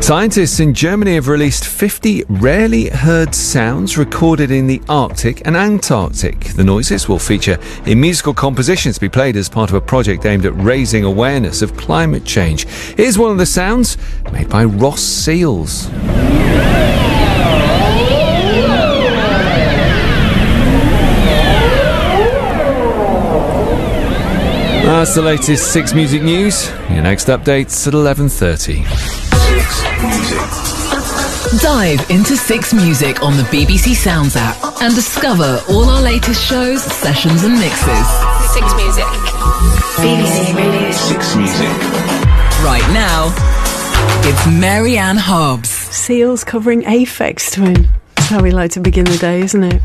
Scientists in Germany have released 50 rarely heard sounds recorded in the Arctic and Antarctic. The noises will feature in musical compositions to be played as part of a project aimed at raising awareness of climate change. Here's one of the sounds made by Ross Seals. That's the latest Six Music news. Your next updates at 11:30. Dive into Six Music on the BBC Sounds app and discover all our latest shows, sessions, and mixes. Six Music. BBC Radio. Six Music. Right now, it's Mary Anne Hobbs. Seals covering Aphex Twin. That's how we like to begin the day, isn't it?